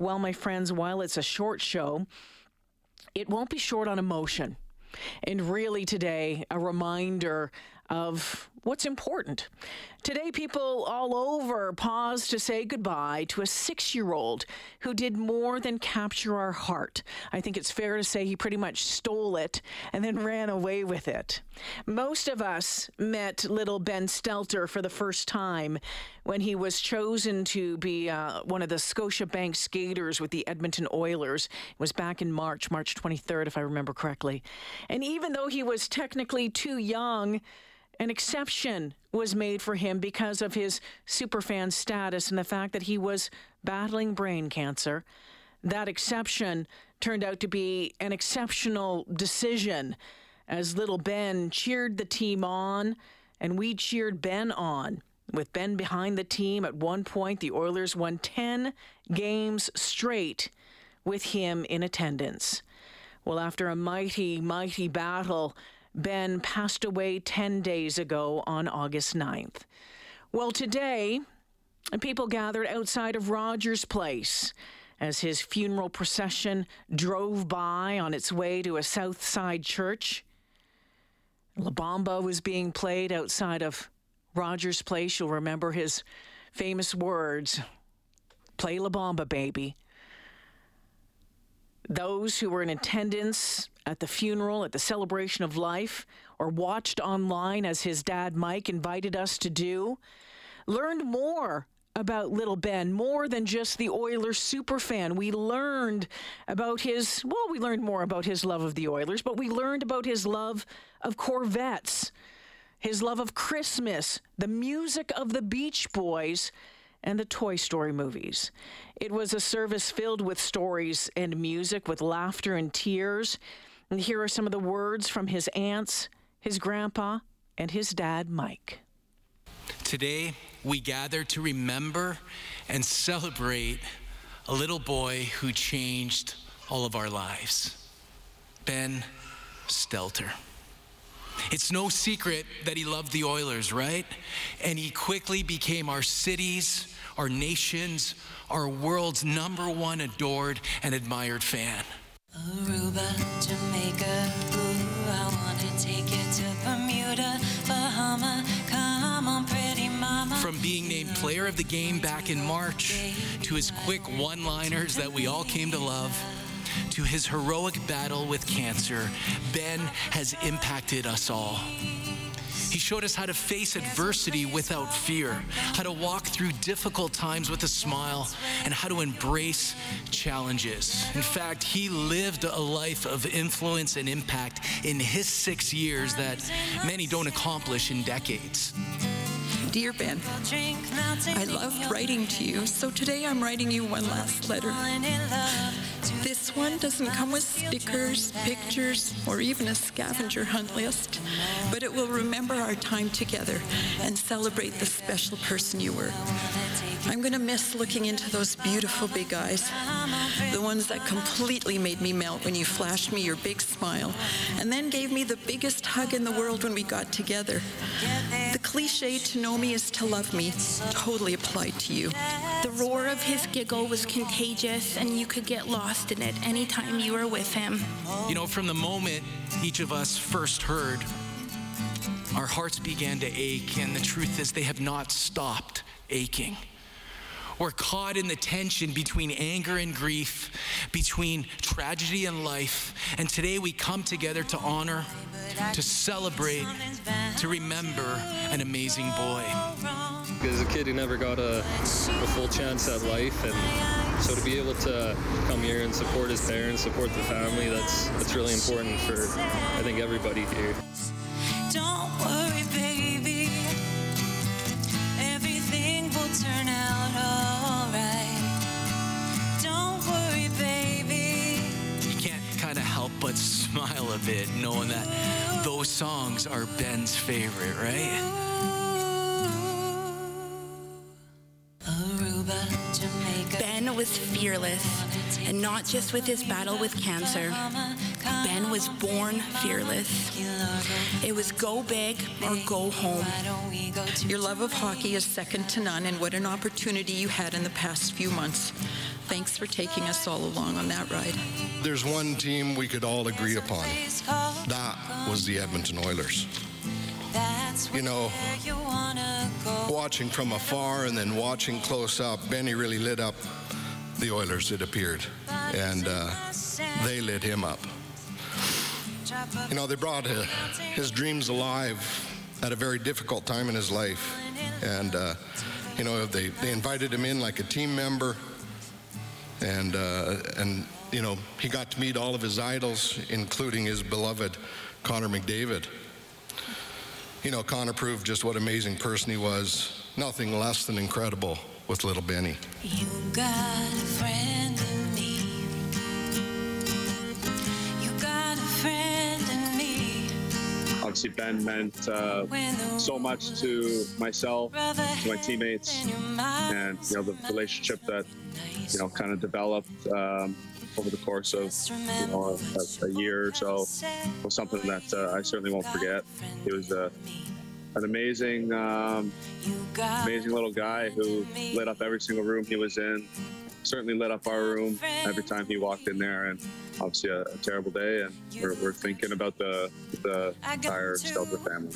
Well, my friends, while it's a short show, it won't be short on emotion. And really, today, a reminder of what's important. Today, people all over pause to say goodbye to a six year old who did more than capture our heart. I think it's fair to say he pretty much stole it and then ran away with it. Most of us met little Ben Stelter for the first time when he was chosen to be uh, one of the Scotiabank skaters with the Edmonton Oilers. It was back in March, March 23rd, if I remember correctly. And even though he was technically too young, an exception was made for him because of his superfan status and the fact that he was battling brain cancer. That exception turned out to be an exceptional decision as little Ben cheered the team on and we cheered Ben on. With Ben behind the team, at one point, the Oilers won 10 games straight with him in attendance. Well, after a mighty, mighty battle, Ben passed away 10 days ago on August 9th. Well, today, people gathered outside of Rogers Place as his funeral procession drove by on its way to a South Side church. La Bamba was being played outside of Rogers Place. You'll remember his famous words Play La Bamba, baby. Those who were in attendance at the funeral, at the celebration of life, or watched online as his dad Mike invited us to do, learned more about little Ben, more than just the Oilers superfan. We learned about his, well, we learned more about his love of the Oilers, but we learned about his love of Corvettes, his love of Christmas, the music of the Beach Boys, and the Toy Story movies. It was a service filled with stories and music, with laughter and tears. And here are some of the words from his aunts, his grandpa, and his dad, Mike. Today, we gather to remember and celebrate a little boy who changed all of our lives Ben Stelter. It's no secret that he loved the Oilers, right? And he quickly became our city's, our nation's, our world's number one adored and admired fan. Aruba, Jamaica, ooh, I wanna take you to Bermuda, Bahama, come on, pretty mama. From being named player of the game back in March, to his quick one liners that we all came to love, to his heroic battle with cancer, Ben has impacted us all. He showed us how to face adversity without fear, how to walk through difficult times with a smile, and how to embrace challenges. In fact, he lived a life of influence and impact in his six years that many don't accomplish in decades. Dear Ben, I loved writing to you, so today I'm writing you one last letter. This one doesn't come with stickers, pictures, or even a scavenger hunt list, but it will remember our time together and celebrate the special person you were. I'm going to miss looking into those beautiful big eyes, the ones that completely made me melt when you flashed me your big smile and then gave me the biggest hug in the world when we got together. Cliche to know me is to love me totally applied to you. The roar of his giggle was contagious, and you could get lost in it anytime you were with him. You know, from the moment each of us first heard, our hearts began to ache, and the truth is, they have not stopped aching. We're caught in the tension between anger and grief, between tragedy and life. And today we come together to honor, to celebrate, to remember an amazing boy. As a kid who never got a, a full chance at life, and so to be able to come here and support his parents, support the family, that's that's really important for I think everybody here. Don't worry, baby. Everything will turn out alright. Don't worry, baby. You can't kind of help but smile a bit knowing that those songs are Ben's favorite, right? Ben was fearless, and not just with his battle with cancer. Ben was born fearless. It was go big or go home. Your love of hockey is second to none, and what an opportunity you had in the past few months. Thanks for taking us all along on that ride. There's one team we could all agree upon. That was the Edmonton Oilers. You know, watching from afar and then watching close up, Benny really lit up the Oilers, it appeared. And uh, they lit him up. You know, they brought uh, his dreams alive at a very difficult time in his life. And, uh, you know, they, they invited him in like a team member. And, uh, and, you know, he got to meet all of his idols, including his beloved Connor McDavid. You know, Connor proved just what amazing person he was. Nothing less than incredible with little Benny. Obviously, Ben meant uh, so much to myself, to my teammates, and you know the relationship that you know kind of developed um, over the course of you know a, a year or so was something that uh, I certainly won't forget. He was uh, an amazing, um, amazing little guy who lit up every single room he was in. Certainly lit up our room every time he walked in there, and obviously a, a terrible day. And we're, we're thinking about the the entire Stelter family.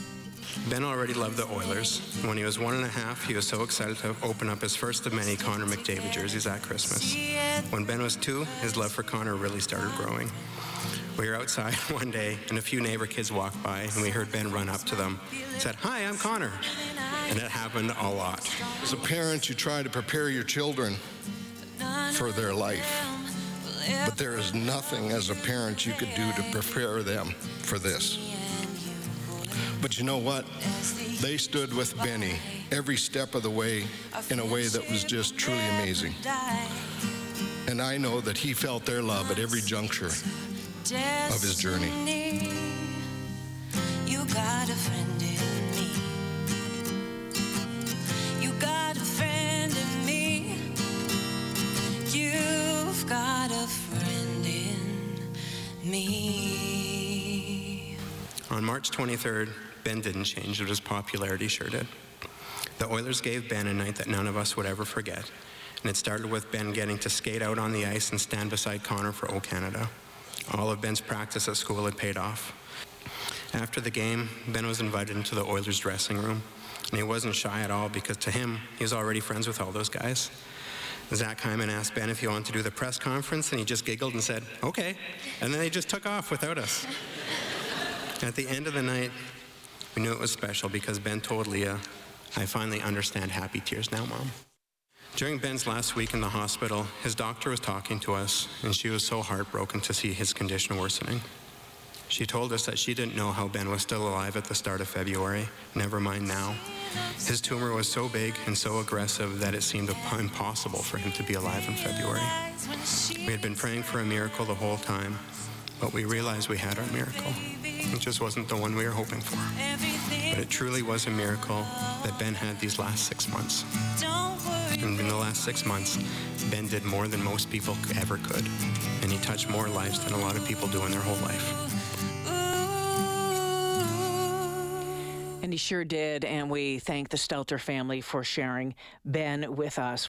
Ben already loved the Oilers. When he was one and a half, he was so excited to open up his first of many Connor McDavid jerseys at Christmas. When Ben was two, his love for Connor really started growing. We were outside one day, and a few neighbor kids walked by, and we heard Ben run up to them, said, "Hi, I'm Connor," and it happened a lot. As a parent, you try to prepare your children for their life. But there is nothing as a parent you could do to prepare them for this. But you know what? They stood with Benny every step of the way in a way that was just truly amazing. And I know that he felt their love at every juncture of his journey. On March 23rd, Ben didn't change, but his popularity sure did. The Oilers gave Ben a night that none of us would ever forget, and it started with Ben getting to skate out on the ice and stand beside Connor for O Canada. All of Ben's practice at school had paid off. After the game, Ben was invited into the Oilers dressing room, and he wasn't shy at all because to him, he was already friends with all those guys. Zach Hyman asked Ben if he wanted to do the press conference, and he just giggled and said, okay. And then they just took off without us. At the end of the night, we knew it was special because Ben told Leah, I finally understand happy tears now, Mom. During Ben's last week in the hospital, his doctor was talking to us, and she was so heartbroken to see his condition worsening. She told us that she didn't know how Ben was still alive at the start of February, never mind now. His tumor was so big and so aggressive that it seemed impossible for him to be alive in February. We had been praying for a miracle the whole time, but we realized we had our miracle. It just wasn't the one we were hoping for. But it truly was a miracle that Ben had these last six months. And in the last six months, Ben did more than most people ever could. And he touched more lives than a lot of people do in their whole life. And he sure did. And we thank the Stelter family for sharing Ben with us.